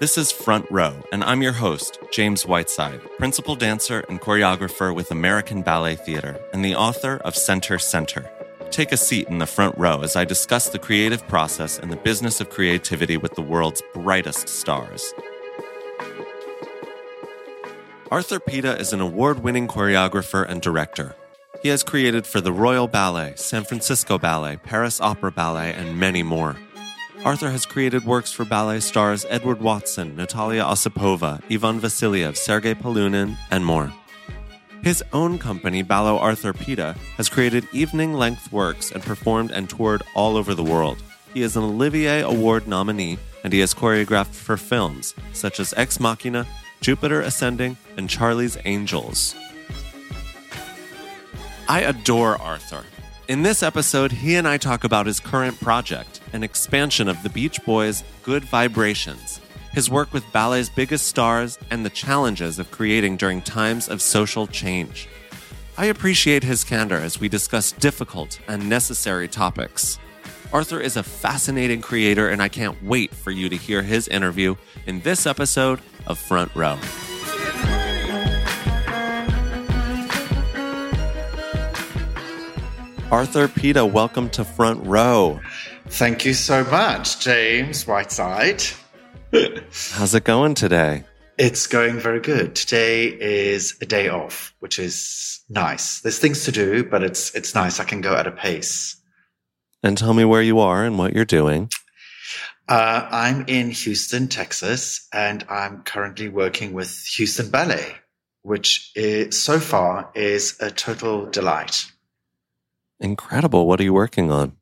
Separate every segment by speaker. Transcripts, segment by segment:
Speaker 1: This is Front Row, and I'm your host, James Whiteside, principal dancer and choreographer with American Ballet Theatre and the author of Center Center. Take a seat in the front row as I discuss the creative process and the business of creativity with the world's brightest stars. Arthur Pita is an award winning choreographer and director. He has created for the Royal Ballet, San Francisco Ballet, Paris Opera Ballet, and many more. Arthur has created works for ballet stars Edward Watson, Natalia Osipova, Ivan Vasiliev, Sergei Polunin, and more. His own company, Ballo Arthur Pita, has created evening length works and performed and toured all over the world. He is an Olivier Award nominee and he has choreographed for films such as Ex Machina, Jupiter Ascending, and Charlie's Angels. I adore Arthur. In this episode, he and I talk about his current project, an expansion of the Beach Boys' Good Vibrations, his work with ballet's biggest stars, and the challenges of creating during times of social change. I appreciate his candor as we discuss difficult and necessary topics. Arthur is a fascinating creator, and I can't wait for you to hear his interview in this episode of Front Row. Arthur Pita, welcome to Front Row.
Speaker 2: Thank you so much, James Whiteside.
Speaker 1: How's it going today?
Speaker 2: It's going very good. Today is a day off, which is nice. There's things to do, but it's it's nice. I can go at a pace.
Speaker 1: And tell me where you are and what you're doing.
Speaker 2: Uh, I'm in Houston, Texas, and I'm currently working with Houston Ballet, which is, so far is a total delight.
Speaker 1: Incredible. What are you working on?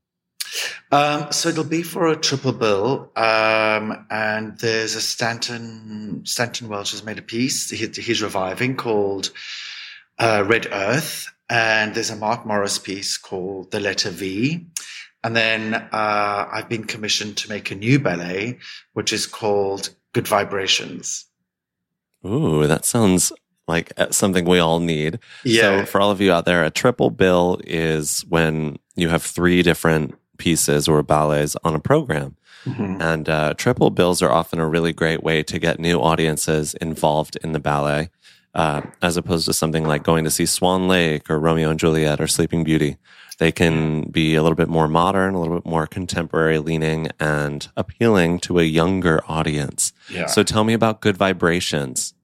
Speaker 2: Um, so it'll be for a triple bill, um, and there's a Stanton Stanton Welch has made a piece he, he's reviving called uh, Red Earth, and there's a Mark Morris piece called The Letter V, and then uh, I've been commissioned to make a new ballet, which is called Good Vibrations.
Speaker 1: Ooh, that sounds like uh, something we all need.
Speaker 2: Yeah.
Speaker 1: So for all of you out there, a triple bill is when you have three different pieces or ballets on a program.
Speaker 2: Mm-hmm.
Speaker 1: And uh, triple bills are often a really great way to get new audiences involved in the ballet, uh, as opposed to something like going to see Swan Lake or Romeo and Juliet or Sleeping Beauty. They can be a little bit more modern, a little bit more contemporary leaning and appealing to a younger audience.
Speaker 2: Yeah.
Speaker 1: So tell me about Good Vibrations.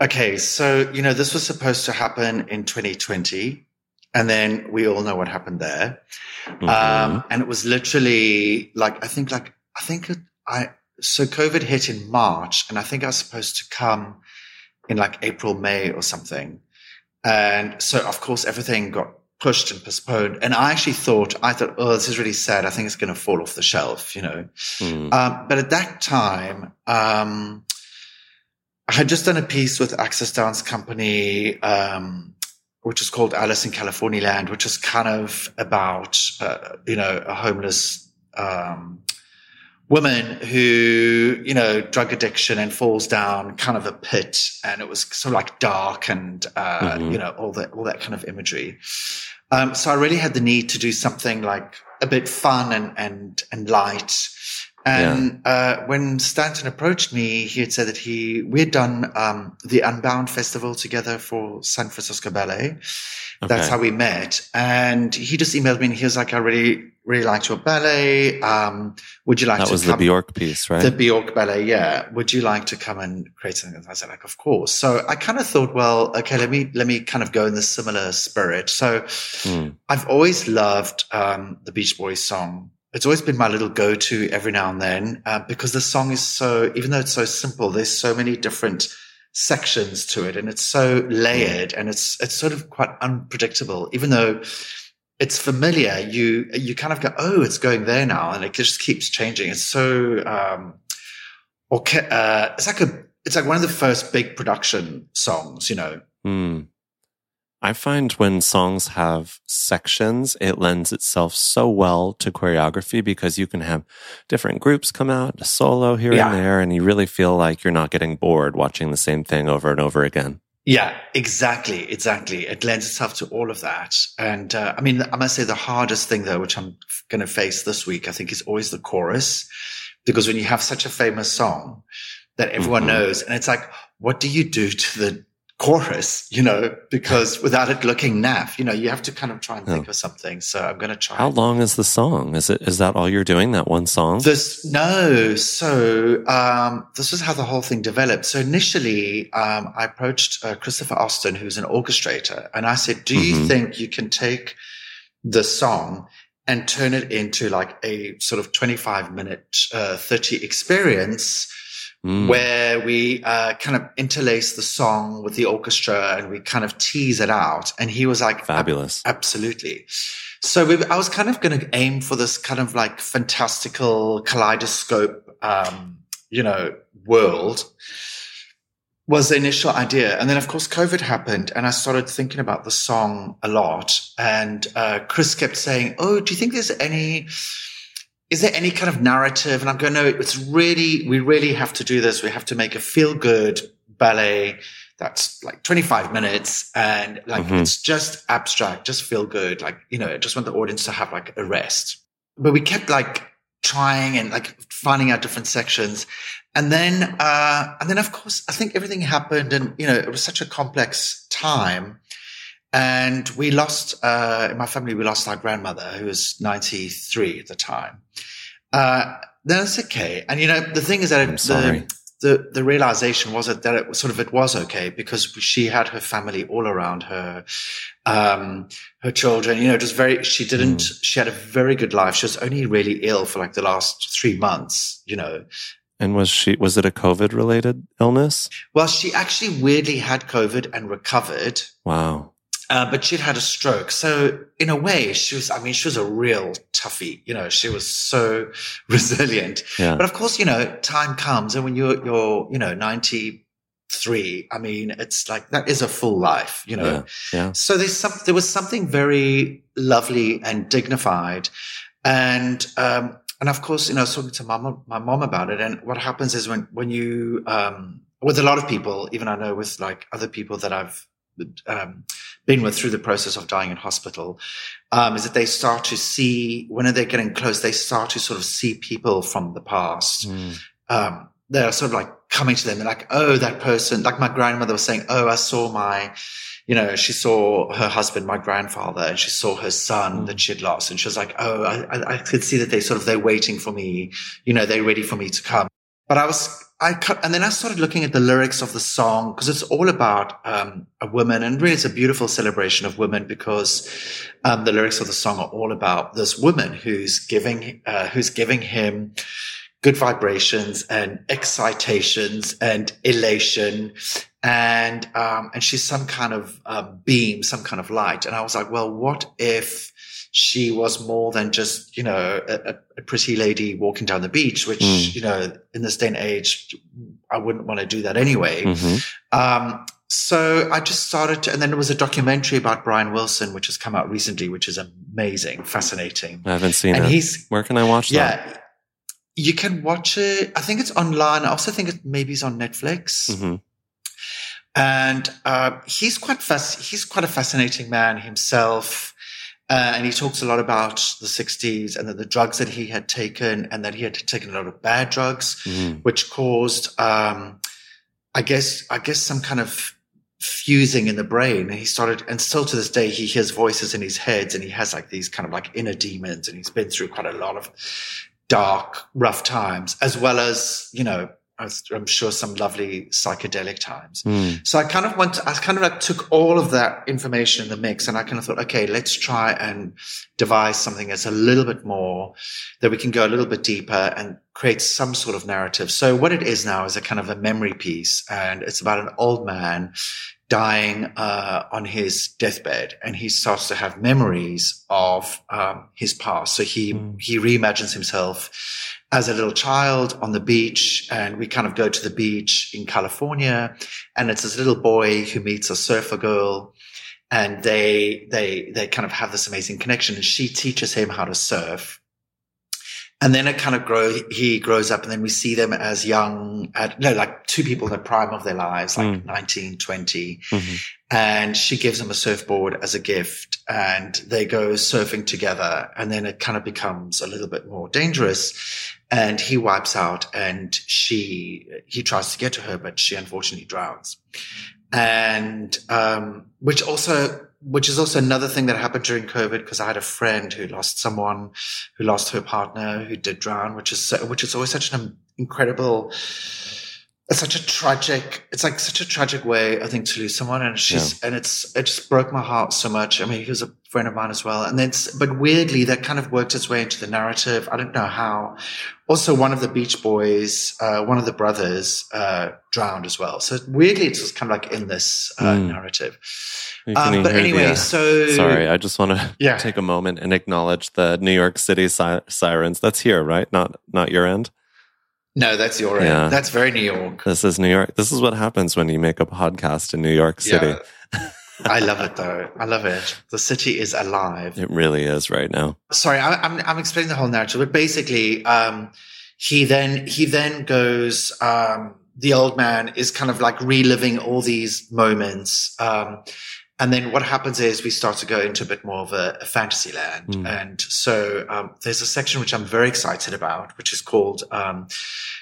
Speaker 2: Okay, so you know this was supposed to happen in 2020, and then we all know what happened there.
Speaker 1: Mhm.
Speaker 2: Um, and it was literally like I think like I think it, I so COVID hit in March, and I think I was supposed to come in like April, May, or something. And so of course everything got pushed and postponed. And I actually thought I thought, oh, this is really sad. I think it's going to fall off the shelf, you know.
Speaker 1: Hmm.
Speaker 2: Um, but at that time, um, I had just done a piece with Access Dance Company, um, which is called Alice in California Land, which is kind of about, uh, you know, a homeless, um, woman who, you know, drug addiction and falls down kind of a pit. And it was sort of like dark and, uh,
Speaker 1: Mhm.
Speaker 2: you know, all that, all that kind of imagery. Um, so I really had the need to do something like a bit fun and, and, and light. And uh, when Stanton approached me, he had said that he we had done um, the Unbound Festival together for San Francisco Ballet. That's how we met. And he just emailed me and he was like, "I really, really liked your ballet. Um, would you like
Speaker 1: That
Speaker 2: to
Speaker 1: was
Speaker 2: come?"
Speaker 1: the Bjork piece, right?
Speaker 2: The Bjork Ballet, yeah. Would you like to come and create something? I said, like, of course. So I kind of thought, well, okay, let me let me kind of go in this similar spirit. So
Speaker 1: Hmm.
Speaker 2: I've always loved um, the Beach Boys song. It's always been my little go-to every now and then uh, because the song is so, even though it's so simple, there's so many different sections to it, and it's so layered, and it's it's sort of quite unpredictable. Even though it's familiar, you you kind of go, oh, it's going there now, and it just keeps changing. It's so um, or uh, it's like a it's like one of the first big production songs, you know.
Speaker 1: Mm. I find when songs have sections, it lends itself so well to choreography because you can have different groups come out, a solo here yeah. and there, and you really feel like you're not getting bored watching the same thing over and over again.
Speaker 2: Yeah, exactly, exactly. It lends itself to all of that. And uh, I mean, I must say the hardest thing though, which I'm going to face this week, I think is always the chorus. Because when you have such a famous song that everyone mm-hmm. knows, and it's like, what do you do to the chorus, you know, because without it looking naff, you know, you have to kind of try and think of something. So I'm going to try.
Speaker 1: How long is the song? Is it, is that all you're doing? That one song?
Speaker 2: This, no. So, um, this is how the whole thing developed. So initially, um, I approached uh, Christopher Austin, who's an orchestrator, and I said, do you mm-hmm. think you can take the song and turn it into like a sort of 25 minute, uh, 30 experience? Mm. where we uh, kind of interlace the song with the orchestra and we kind of tease it out. And he was like,
Speaker 1: fabulous.
Speaker 2: Absolutely. So we, I was kind of going to aim for this kind of like fantastical kaleidoscope, um, you know, world was the initial idea. And then, of course, COVID happened and I started thinking about the song a lot. And uh, Chris kept saying, Oh, do you think there's any is there any kind of narrative? And I'm going, no, it's really, we really have to do this. We have to make a feel good ballet that's like 25 minutes and like mm-hmm. it's just abstract, just feel good. Like, you know, I just want the audience to have like a rest. But we kept like trying and like finding out different sections. And then, uh, and then of course, I think everything happened and, you know, it was such a complex time and we lost, uh, in my family, we lost our grandmother who was 93 at the time. Uh, that's okay. And you know, the thing is that it, the, the, the realization was that, that it was sort of, it was okay because she had her family all around her, um, her children, you know, just very, she didn't, mm. she had a very good life. She was only really ill for like the last three months, you know,
Speaker 1: and was she was it a COVID related illness?
Speaker 2: Well, she actually weirdly had COVID and recovered.
Speaker 1: Wow.
Speaker 2: Uh, but she'd had a stroke. So in a way, she was, I mean, she was a real toughie. You know, she was so resilient. Yeah. But of course, you know, time comes and when you're, you're, you know, 93, I mean, it's like, that is a full life, you know? Yeah. yeah. So there's some, there was something very lovely and dignified. And, um, and of course, you know, I was talking to my mom, my mom about it. And what happens is when, when you, um, with a lot of people, even I know with like other people that I've, um, been with through the process of dying in hospital, um, is that they start to see when they're getting close, they start to sort of see people from the past. Mm. Um, they're sort of like coming to them. They're like, oh, that person, like my grandmother was saying, oh, I saw my, you know, she saw her husband, my grandfather, and she saw her son mm. that she'd lost. And she was like, oh, I, I could see that they sort of, they're waiting for me. You know, they're ready for me to come. But I was I cut, and then I started looking at the lyrics of the song because it's all about um, a woman, and really it's a beautiful celebration of women because um, the lyrics of the song are all about this woman who's giving uh, who's giving him good vibrations and excitations and elation, and um, and she's some kind of uh, beam, some kind of light. And I was like, well, what if she was more than just, you know, a, a pretty lady walking down the beach, which, mm. you know, in this day and age, I wouldn't want to do that anyway. Mm-hmm. Um, so I just started to, and then there was a documentary about Brian Wilson, which has come out recently, which is amazing, fascinating.
Speaker 1: I haven't seen and it. He's, Where can I watch
Speaker 2: yeah,
Speaker 1: that?
Speaker 2: You can watch it. I think it's online. I also think it maybe it's on Netflix. Mm-hmm. And uh, he's quite he's quite a fascinating man himself. Uh, and he talks a lot about the 60s and the, the drugs that he had taken and that he had taken a lot of bad drugs, mm. which caused, um, I guess, I guess some kind of fusing in the brain. And he started, and still to this day, he hears voices in his heads and he has like these kind of like inner demons and he's been through quite a lot of dark, rough times, as well as, you know, I'm sure some lovely psychedelic times. Mm. So I kind of went, I kind of like took all of that information in the mix and I kind of thought, okay, let's try and devise something that's a little bit more that we can go a little bit deeper and create some sort of narrative. So what it is now is a kind of a memory piece and it's about an old man dying uh, on his deathbed, and he starts to have memories of um, his past. So he mm. he reimagines himself as a little child on the beach and we kind of go to the beach in California and it's this little boy who meets a surfer girl and they, they, they kind of have this amazing connection and she teaches him how to surf. And then it kind of grow, he grows up and then we see them as young, at, no, like two people in the prime of their lives, like
Speaker 1: Mm.
Speaker 2: 19, 20
Speaker 1: Mhm.
Speaker 2: and she gives him a surfboard as a gift and they go surfing together and then it kind of becomes a little bit more dangerous and he wipes out and she he tries to get to her but she unfortunately drowns and um which also which is also another thing that happened during covid because i had a friend who lost someone who lost her partner who did drown which is so, which is always such an incredible it's such a tragic it's like such a tragic way i think to lose someone. And she's and it's it just broke my heart so much. I mean he was a friend of mine as well. And then but weirdly that kind of worked its way into the narrative. I don't know how. Also one of the beach boys uh, one of the brothers uh, drowned as well. So weirdly it's just kind of like in this uh,
Speaker 1: Mm.
Speaker 2: narrative um, but
Speaker 1: hear the,
Speaker 2: anyway
Speaker 1: uh,
Speaker 2: so
Speaker 1: Sorry, I just want to
Speaker 2: Yeah.
Speaker 1: take a moment and acknowledge the New York City si- sirens. That's here, right? Not not your end.
Speaker 2: no that's your
Speaker 1: Yeah.
Speaker 2: end that's very new york
Speaker 1: This is New York. This is what happens when you make a podcast in New York City.
Speaker 2: Yeah. i love it though i love it the city is alive
Speaker 1: It really is right now.
Speaker 2: sorry, I, I'm I'm explaining the whole narrative, but basically, um, he then he then goes. Um, the old man is kind of like reliving all these moments, um, and then what happens is we start to go into a bit more of a, a fantasy land,
Speaker 1: Mm.
Speaker 2: and so um, there's a section which I'm very excited about, which is called. Um,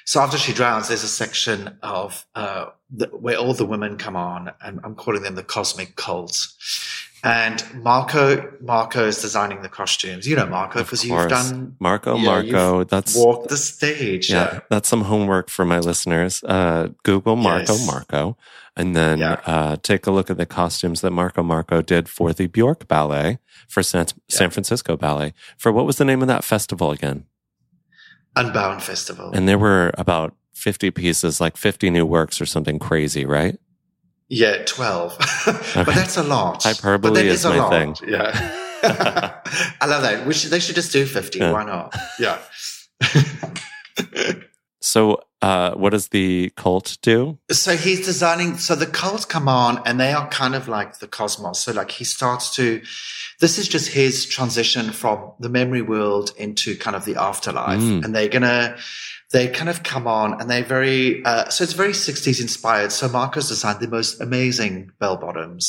Speaker 2: so after she drowns, there's a section of uh, the, where all the women come on, and I'm calling them the cosmic cults. And Marco, Marco is designing the costumes. You know Marco because you've done
Speaker 1: Marco,
Speaker 2: Yeah,
Speaker 1: Marco. That's
Speaker 2: walked the stage.
Speaker 1: yeah,
Speaker 2: Yeah.
Speaker 1: that's some homework for my listeners. Uh, Google Marco
Speaker 2: Yes.
Speaker 1: Marco, and then
Speaker 2: Yeah.
Speaker 1: uh, take a look at the costumes that Marco Marco did for the Bjork Ballet for San, San Francisco Ballet. For what was the name of that festival again?
Speaker 2: Unbound Festival.
Speaker 1: And there were about fifty pieces, like fifty new works or something crazy, right?
Speaker 2: Yeah, twelve.
Speaker 1: Okay.
Speaker 2: but that's a lot.
Speaker 1: Hyperbole
Speaker 2: But that
Speaker 1: is
Speaker 2: a
Speaker 1: my
Speaker 2: lot.
Speaker 1: thing.
Speaker 2: Yeah. I love that. We should, they should just do fifty.
Speaker 1: Yeah.
Speaker 2: Why not? Yeah.
Speaker 1: So, uh, what does the cult do?
Speaker 2: so he's designing so the cults come on and they are kind of like the cosmos so like he starts to this is just his transition from the memory world into kind of the afterlife
Speaker 1: Mm.
Speaker 2: and they're gonna they kind of come on and they're very uh, so it's very 60s inspired so marco's designed the most amazing bell bottoms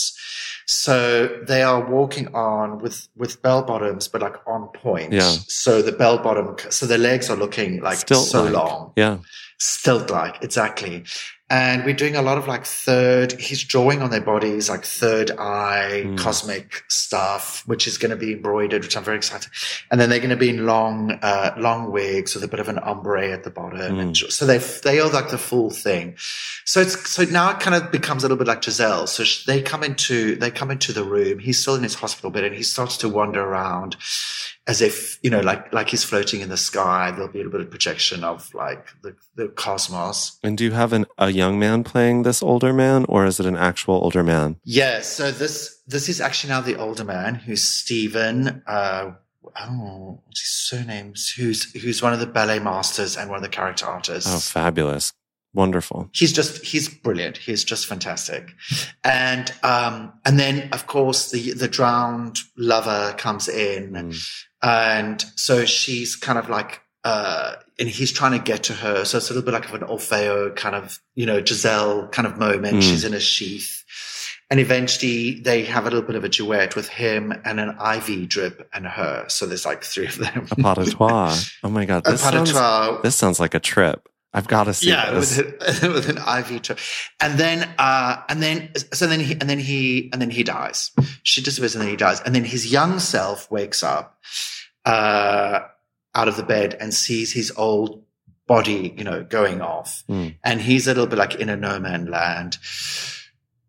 Speaker 2: so they are walking on with with bell bottoms but like on point
Speaker 1: Yeah.
Speaker 2: so the bell bottom so the legs are looking like so
Speaker 1: Stilt-like.
Speaker 2: long
Speaker 1: Yeah.
Speaker 2: stilt like exactly and we're doing a lot of like third he's drawing on their bodies like third eye
Speaker 1: Mm.
Speaker 2: cosmic stuff which is going to be embroidered which i'm very excited. And then they're going to be in long uh long wigs with a bit of an ombre at the bottom and so they they are like the full thing. So it's so now it kind of becomes a little bit like giselle. So they come into they come into the room. He's still in his hospital bed and he starts to wander around as if you know like like he's floating in the sky there'll be a little bit of projection of like the, the cosmos
Speaker 1: And do you have an, a young man playing this older man, or is it an actual older man?
Speaker 2: yeah so this this is actually now the older man who's stephen uh oh what's his surname who's who's one of the ballet masters and one of the character artists
Speaker 1: Oh, fabulous. Wonderful.
Speaker 2: he's just he's brilliant he's just fantastic and um and then of course the the drowned lover comes in
Speaker 1: Mm.
Speaker 2: and so she's kind of like uh and he's trying to get to her so it's a little bit like of an orfeo kind of you know giselle kind of moment
Speaker 1: Mm.
Speaker 2: she's in a sheath and eventually they have a little bit of a duet with him and an iv drip and her so there's like three of them
Speaker 1: A pas de trois. Oh my God.
Speaker 2: a
Speaker 1: This sounds, this sounds like a trip. I've got to see
Speaker 2: yeah,
Speaker 1: this.
Speaker 2: with an, with an IV trip, and then uh, and then so then he and then he and then he dies. She disappears, and then he dies, and then his young self wakes up uh, out of the bed and sees his old body, you know, going off,
Speaker 1: Mm.
Speaker 2: and he's a little bit like in a no man land.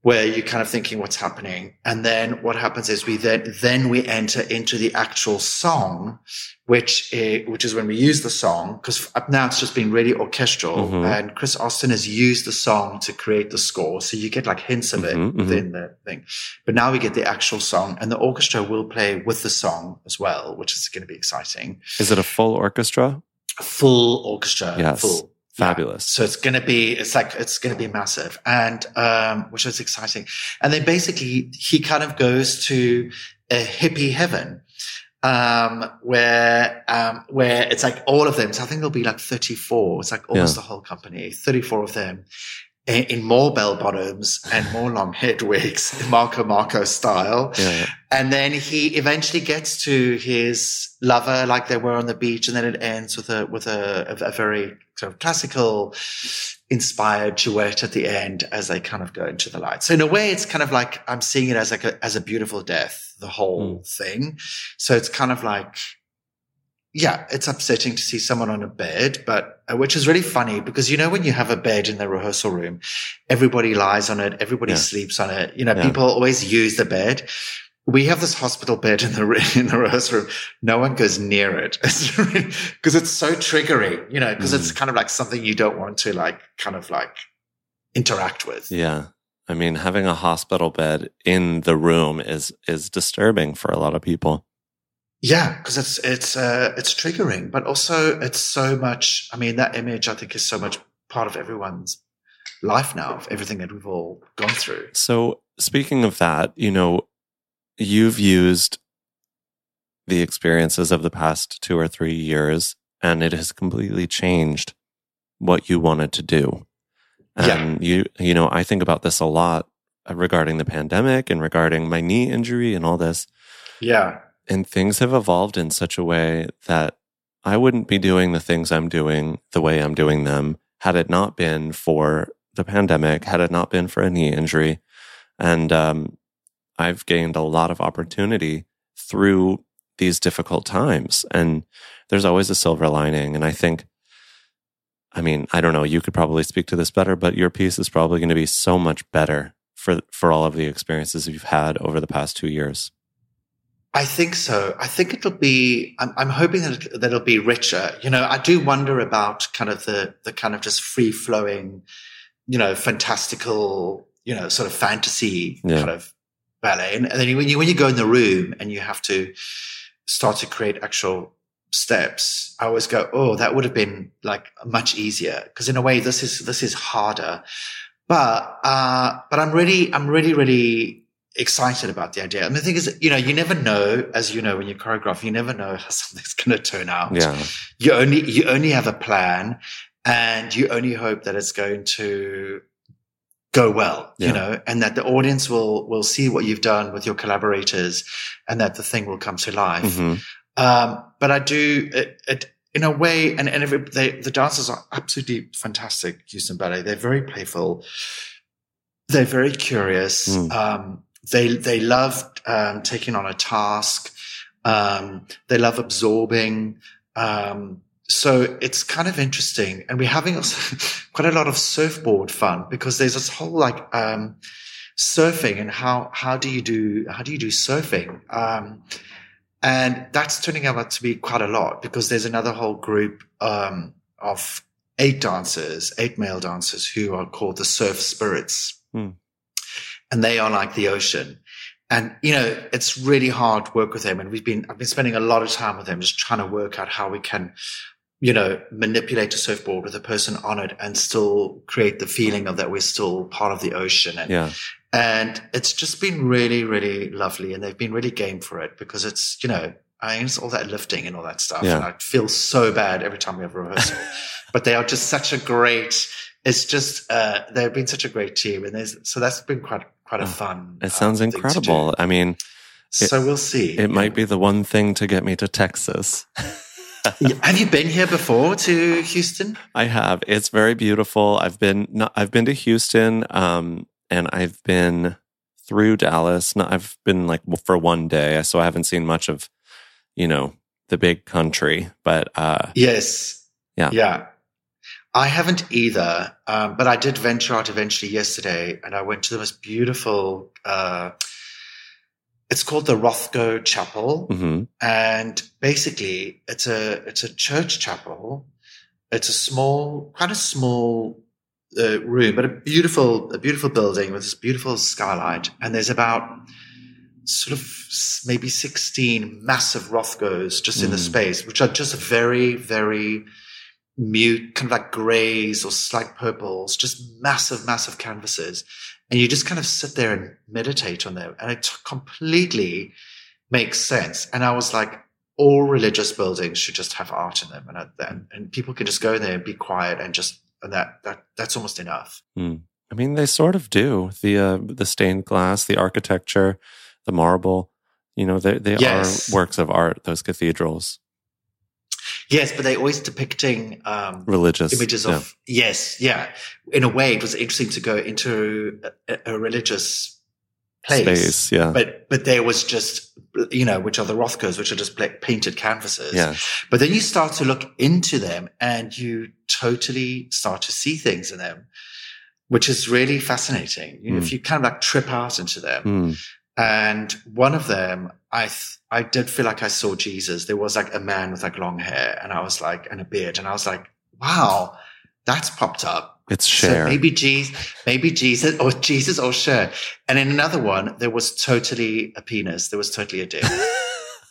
Speaker 2: Where you're kind of thinking what's happening, and then what happens is we then then we enter into the actual song, which is, which is when we use the song because up now it's just been really orchestral
Speaker 1: Mhm.
Speaker 2: and chris austin has used the song to create the score so you get like hints of it
Speaker 1: Mhm, mhm.
Speaker 2: within the thing but now we get the actual song and the orchestra will play with the song as well which is going to be exciting
Speaker 1: Is it a full orchestra?
Speaker 2: full orchestra,
Speaker 1: Yes.
Speaker 2: full.
Speaker 1: Fabulous.
Speaker 2: So it's going to be, it's like, it's going to be massive. And, um, which is exciting. And then basically he kind of goes to a hippie heaven, um, where, um, where it's like all of them. So I think there'll be like 34. It's like almost
Speaker 1: Yeah.
Speaker 2: the whole company, 34 of them in, more bell bottoms and more long head wigs, Marco Marco style.
Speaker 1: Yeah.
Speaker 2: And then he eventually gets to his lover, like they were on the beach, and then it ends with a with a, a, a very sort of classical inspired duet at the end as they kind of go into the light. So in a way, it's kind of like I'm seeing it as like a, as a beautiful death, the whole hmm. thing. So it's kind of like, yeah, it's upsetting to see someone on a bed, but uh, which is really funny because you know when you have a bed in the rehearsal room, everybody lies on it, everybody
Speaker 1: Yeah.
Speaker 2: sleeps on it. You know,
Speaker 1: Yeah.
Speaker 2: people always use the bed. We have this hospital bed in the in the rehearsal room. No one goes near it because it's so triggering. You know, because it's
Speaker 1: Mm.
Speaker 2: kind of like something you don't want to like kind of like interact with.
Speaker 1: Yeah. I mean, having a hospital bed in the room is is disturbing for a lot of people.
Speaker 2: Yeah, because it's it's uh, it's triggering, but also it's so much. I mean, that image I think is so much part of everyone's life now, of everything that we've all gone through.
Speaker 1: So, speaking of that, you know, you've used the experiences of the past two or three years, and it has completely changed what you wanted to do.
Speaker 2: Yeah.
Speaker 1: And you, you know, I think about this a lot regarding the pandemic and regarding my knee injury and all this.
Speaker 2: Yeah,
Speaker 1: And things have evolved in such a way that I wouldn't be doing the things I'm doing the way I'm doing them had it not been for the pandemic, had it not been for a knee injury. And um, I've gained a lot of opportunity through these difficult times. And there's always a silver lining. And I think, I mean, I don't know, you could probably speak to this better, but your piece is probably going to be so much better for, for all of the experiences you've had over the past two years.
Speaker 2: I think so. I think it'll be. I'm, I'm hoping that, it, that it'll be richer. You know, I do wonder about kind of the the kind of just free flowing, you know, fantastical, you know, sort of fantasy
Speaker 1: Yeah.
Speaker 2: kind of ballet. And, and then when you when you go in the room and you have to start to create actual steps, I always go, oh, that would have been like much easier because in a way this is this is harder. But uh, but I'm really I'm really really excited about the idea. I mean, the thing is, you know, you never know, as you know, when you choreograph, you never know how something's going to turn out.
Speaker 1: Yeah.
Speaker 2: You only, you only have a plan and you only hope that it's going to go well,
Speaker 1: Yeah.
Speaker 2: you know, and that the audience will, will see what you've done with your collaborators and that the thing will come to life.
Speaker 1: Mhm.
Speaker 2: Um, but I do it, it in a way, and, and every, they, the dancers are absolutely fantastic. Houston Ballet. They're very playful. They're very curious.
Speaker 1: Mm.
Speaker 2: Um, they, they love, um, taking on a task. Um, they love absorbing. Um, so it's kind of interesting. And we're having quite a lot of surfboard fun because there's this whole like, um, surfing and how, how do you do, how do you do surfing? Um, and that's turning out to be quite a lot because there's another whole group um, of eight dancers, eight male dancers who are called the Surf Spirits.
Speaker 1: Hmm.
Speaker 2: And they are like the ocean. And, you know, it's really hard to work with them. And we've been, I've been spending a lot of time with them just trying to work out how we can, you know, manipulate a surfboard with a person on it and still create the feeling of that we're still part of the ocean. And,
Speaker 1: Yeah.
Speaker 2: and it's just been really, really lovely. And they've been really game for it because it's, you know, I mean, it's all that lifting and all that stuff.
Speaker 1: Yeah.
Speaker 2: And I feel so bad every time we have a rehearsal, but they are just such a great, it's just, uh, they've been such a great team. And there's, so that's been quite, quite a
Speaker 1: Oh,
Speaker 2: fun.
Speaker 1: It sounds
Speaker 2: um, thing to do.
Speaker 1: incredible. I mean,
Speaker 2: So we'll see.
Speaker 1: it might be the one thing to get me to Texas.
Speaker 2: Have you been here before to Houston?
Speaker 1: I have. It's very beautiful. I've been not, I've been to Houston um and I've been through Dallas. Not, I've been like for one day, so I haven't seen much of you know, the big country, but uh
Speaker 2: Yes.
Speaker 1: Yeah.
Speaker 2: Yeah. I haven't either, um, but I did venture out eventually yesterday, and I went to the most beautiful. Uh, it's called the Rothko Chapel,
Speaker 1: mhm.
Speaker 2: and basically, it's a it's a church chapel. It's a small, quite a small uh, room, but a beautiful a beautiful building with this beautiful skylight, and there's about sort of maybe 16 massive Rothkos just in the space, which are just very, very mute, kind of like grays or slight purples, just massive, massive canvases. And you just kind of sit there and meditate on them. And it completely makes sense. And I was like, all religious buildings should just have art in them. And, and, and people can just go in there and be quiet and just, and that, that, that's almost enough.
Speaker 1: Mm. I mean, they sort of do the, uh, the stained glass, the architecture, the marble, you know, they, they yes. are works of art, those cathedrals.
Speaker 2: Yes, but they're always depicting um,
Speaker 1: religious
Speaker 2: images of yeah. yes, yeah. In a way, it was interesting to go into a, a religious place,
Speaker 1: Space, yeah.
Speaker 2: But but there was just you know which are the Rothkos, which are just painted canvases.
Speaker 1: Yeah.
Speaker 2: But then you start to look into them, and you totally start to see things in them, which is really fascinating. You know, mm. if you kind of like trip out into them. Mm. And one of them, I th- I did feel like I saw Jesus. There was like a man with like long hair, and I was like, and a beard, and I was like, wow, that's popped up.
Speaker 1: It's Cher.
Speaker 2: So maybe Jesus, maybe Jesus, or Jesus or Cher. And in another one, there was totally a penis. There was totally a dick.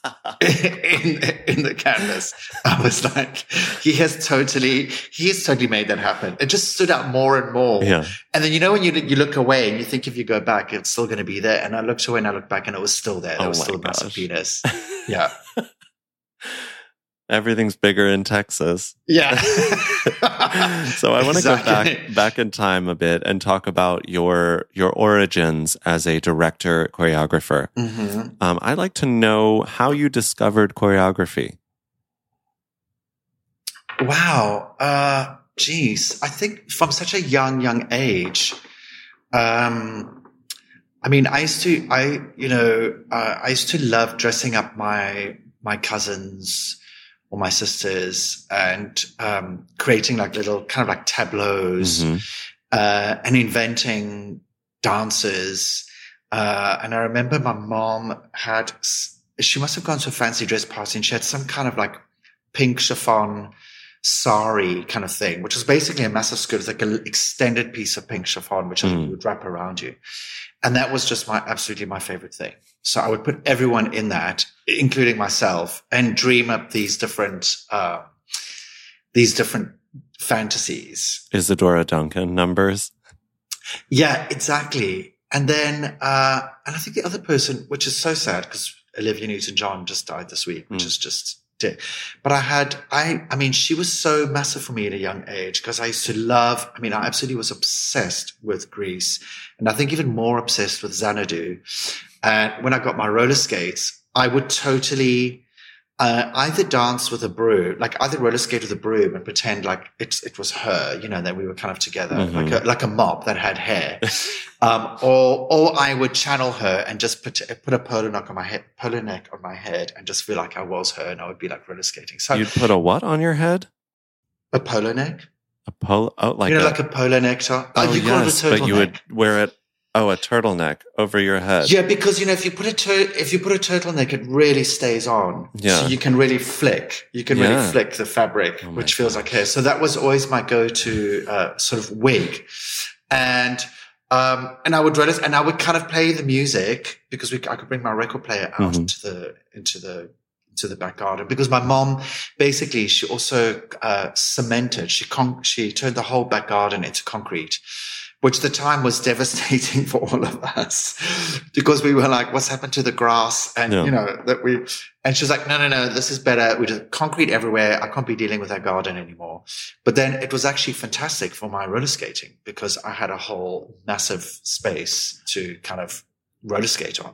Speaker 2: in, in the canvas. I was like, he has totally, he has totally made that happen. It just stood out more and more.
Speaker 1: Yeah.
Speaker 2: And then, you know, when you, you look away and you think if you go back, it's still going to be there. And I looked away and I looked back and it was still there. There oh was still a massive penis. Yeah.
Speaker 1: Everything's bigger in Texas.
Speaker 2: Yeah.
Speaker 1: so I want to exactly. go back back in time a bit and talk about your your origins as a director choreographer. Mm-hmm. Um, I'd like to know how you discovered choreography.
Speaker 2: Wow. Uh, geez, I think from such a young young age. Um, I mean, I used to, I, you know, uh, I used to love dressing up my my cousins or my sisters and um, creating like little kind of like tableaus mm-hmm. uh, and inventing dances. Uh, and I remember my mom had, she must have gone to a fancy dress party and she had some kind of like pink chiffon sari kind of thing, which was basically a massive skirt, like an extended piece of pink chiffon, which mm. you would wrap around you. And that was just my, absolutely my favorite thing. So I would put everyone in that, including myself and dream up these different, uh, these different fantasies.
Speaker 1: Isadora Duncan numbers.
Speaker 2: Yeah, exactly. And then, uh, and I think the other person, which is so sad because Olivia Newton John just died this week, which mm. is just did. But I had, I, I mean, she was so massive for me at a young age because I used to love, I mean, I absolutely was obsessed with Grease and I think even more obsessed with Xanadu. And when I got my roller skates, I would totally, uh, either dance with a broom, like either roller skate with a broom and pretend like it's, it was her, you know, that we were kind of together, mm-hmm. like a, like a mop that had hair. um, or, or I would channel her and just put, put a polo neck on my head, polo neck on my head and just feel like I was her and I would be like roller skating. So
Speaker 1: you'd put a what on your head?
Speaker 2: A polo neck.
Speaker 1: A polo, oh, like
Speaker 2: you know,
Speaker 1: a,
Speaker 2: like a polo neck top.
Speaker 1: Oh, you yes, but you would wear it Oh, a turtleneck over your head.
Speaker 2: Yeah, because you know if you put a tur- if you put a turtleneck, it really stays on. Yeah. So you can really flick. You can yeah. really flick the fabric, oh which feels gosh. hair. So that was always my go-to uh, sort of wig, and um, and I would it, and I would kind of play the music because we, I could bring my record player out mm-hmm. into the into the into the back garden because my mom basically she also uh, cemented she con- she turned the whole back garden into concrete which the time was devastating for all of us because we were like, what's happened to the grass? And, yeah. you know, that we, and she's like, no, no, no, this is better. We just concrete everywhere. I can't be dealing with that garden anymore. But then it was actually fantastic for my roller skating because I had a whole massive space to kind of roller skate on.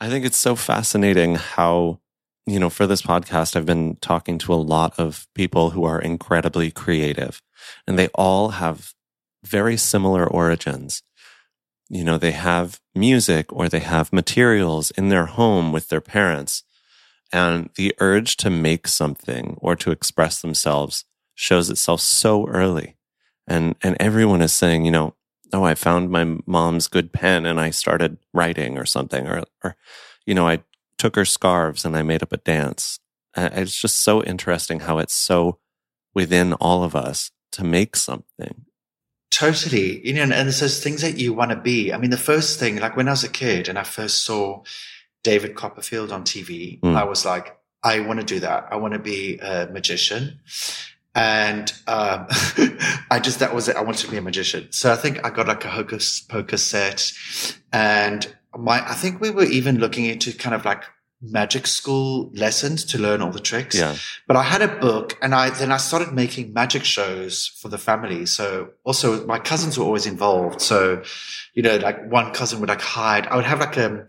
Speaker 1: I think it's so fascinating how, you know, for this podcast, I've been talking to a lot of people who are incredibly creative and they all have very similar origins. You know, they have music or they have materials in their home with their parents. And the urge to make something or to express themselves shows itself so early. And, and everyone is saying, you know, oh, I found my mom's good pen and I started writing or something, or, or, you know, I took her scarves and I made up a dance. It's just so interesting how it's so within all of us to make something.
Speaker 2: Totally. You know, and there's those things that you want to be. I mean, the first thing, like when I was a kid and I first saw David Copperfield on TV,
Speaker 1: Mm.
Speaker 2: I was like, I want to do that. I want to be a magician. And um, I just, that was it. I wanted to be a magician. So I think I got like a hocus pocus set. And my, I think we were even looking into kind of like magic school lessons to learn all the tricks.
Speaker 1: Yeah.
Speaker 2: But I had a book and I then I started making magic shows for the family. So also my cousins were always involved. So, you know, like one cousin would like hide. I would have like a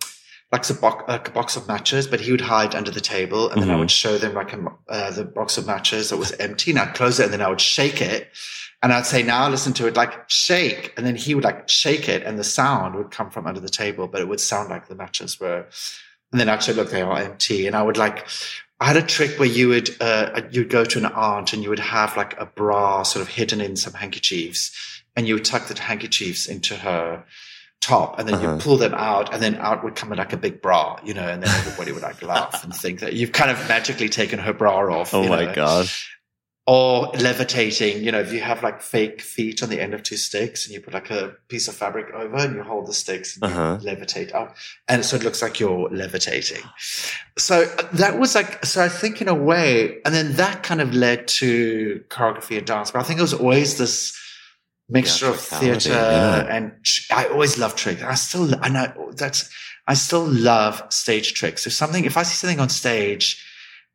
Speaker 2: like a, box, like a box of matches, but he would hide under the table and then I would show them like a, uh, the box of matches that was empty and I'd close it and then I would shake it and I'd say, now listen to it, like shake. And then he would like shake it and the sound would come from under the table, but it would sound like the matches were. And then I'd say, look, they are empty. And I would like, I had a trick where you would, uh, you'd go to an aunt and you would have like a bra sort of hidden in some handkerchiefs and you would tuck the handkerchiefs into her top and then
Speaker 1: Uh-huh.
Speaker 2: you pull them out and then out would come like a big bra, you know, and then everybody would like laugh and think that you've kind of magically taken her bra off.
Speaker 1: Oh my
Speaker 2: know
Speaker 1: gosh.
Speaker 2: or levitating, you know, if you have like fake feet on the end of two sticks and you put like a piece of fabric over and you hold the sticks and
Speaker 1: Uh-huh.
Speaker 2: levitate up. And so it looks like you're levitating. So uh, that was like, so I think in a way, and then that kind of led to choreography and dance. But I think it was always this mixture of theater
Speaker 1: yeah.
Speaker 2: and tr- I always love tricks. I still, I know that's, I still love stage tricks. If something, if I see something on stage,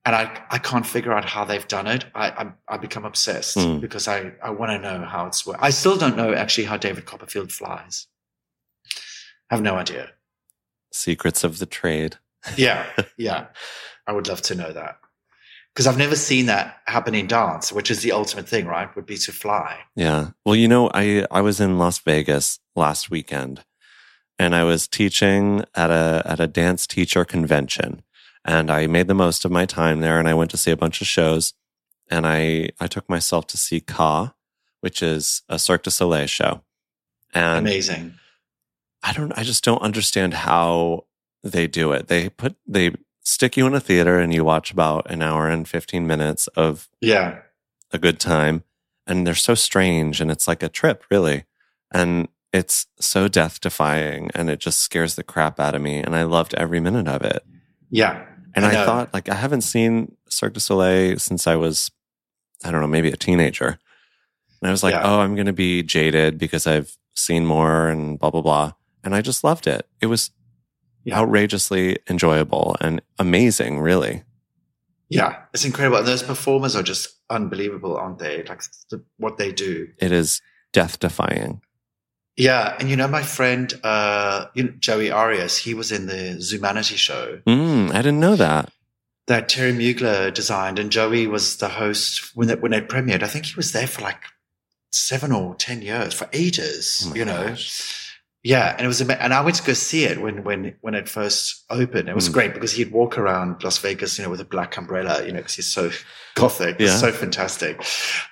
Speaker 2: and I, I can't figure out how they've done it. I, I, I become obsessed
Speaker 1: Hmm.
Speaker 2: because I, I want to know how it's worked. I still don't know actually how David Copperfield flies. I have no idea.
Speaker 1: Secrets of the trade.
Speaker 2: Yeah. yeah. I would love to know that because I've never seen that happen in dance, which is the ultimate thing, right? Would be to fly.
Speaker 1: Yeah. Well, you know, I, I was in Las Vegas last weekend and I was teaching at a, at a dance teacher convention and I made the most of my time there and I went to see a bunch of shows and I, I took myself to see Ka, which is a Cirque du Soleil show. And
Speaker 2: Amazing.
Speaker 1: I don't, I just don't understand how they do it. They put, they stick you in a theater and you watch about an hour and 15 minutes of
Speaker 2: Yeah.
Speaker 1: a good time and they're so strange and it's like a trip really and it's so death defying and it just scares the crap out of me and i loved every minute of it
Speaker 2: Yeah.
Speaker 1: and
Speaker 2: I
Speaker 1: i, thought like i haven't seen cirque du soleil since i was i don't know maybe a teenager and i was like
Speaker 2: Yeah.
Speaker 1: oh i'm going to be jaded because i've seen more and blah blah blah and i just loved it it was
Speaker 2: Yeah.
Speaker 1: outrageously enjoyable and amazing really
Speaker 2: Yeah. It's incredible. And those performers are just unbelievable, aren't they? Like the, what they do.
Speaker 1: it is death defying
Speaker 2: Yeah, and you know my friend uh, you know, Joey Arias. He was in the Zumanity show
Speaker 1: mm, i didn't know that
Speaker 2: that Thierry Mugler designed, and Joey was the host when it when it premiered. I think he was there for like seven or ten years, for ages.
Speaker 1: Oh
Speaker 2: you know,
Speaker 1: gosh.
Speaker 2: Yeah, and it was and I went to go see it when when when it first opened. It was
Speaker 1: Mm.
Speaker 2: great because he'd walk around Las Vegas, you know, with a black umbrella, you know, because he's so gothic,
Speaker 1: Yeah.
Speaker 2: so fantastic.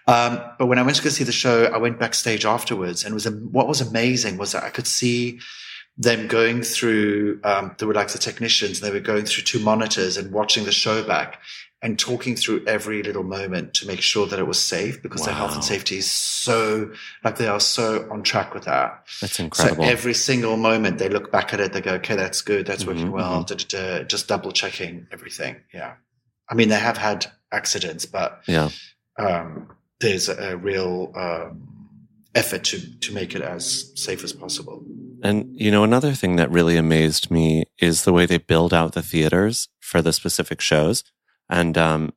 Speaker 2: Um, but when I went to go see the show, I went backstage afterwards, and it was what was amazing was that I could see them going through. Um, there were like the technicians, and they were going through two monitors and watching the show back. And talking through every little moment to make sure that it was safe because their health and safety is so, like they are so on track with that.
Speaker 1: That's incredible.
Speaker 2: So every single moment they look back at it, they go, okay, that's good. That's working
Speaker 1: Mhm,
Speaker 2: well. Da, da, da, just double checking everything. Yeah. I mean, they have had accidents, but
Speaker 1: yeah.
Speaker 2: um, there's a, a real um, effort to, to make it as safe as possible.
Speaker 1: And, you know, another thing that really amazed me is the way they build out the theaters for the specific shows. And, um,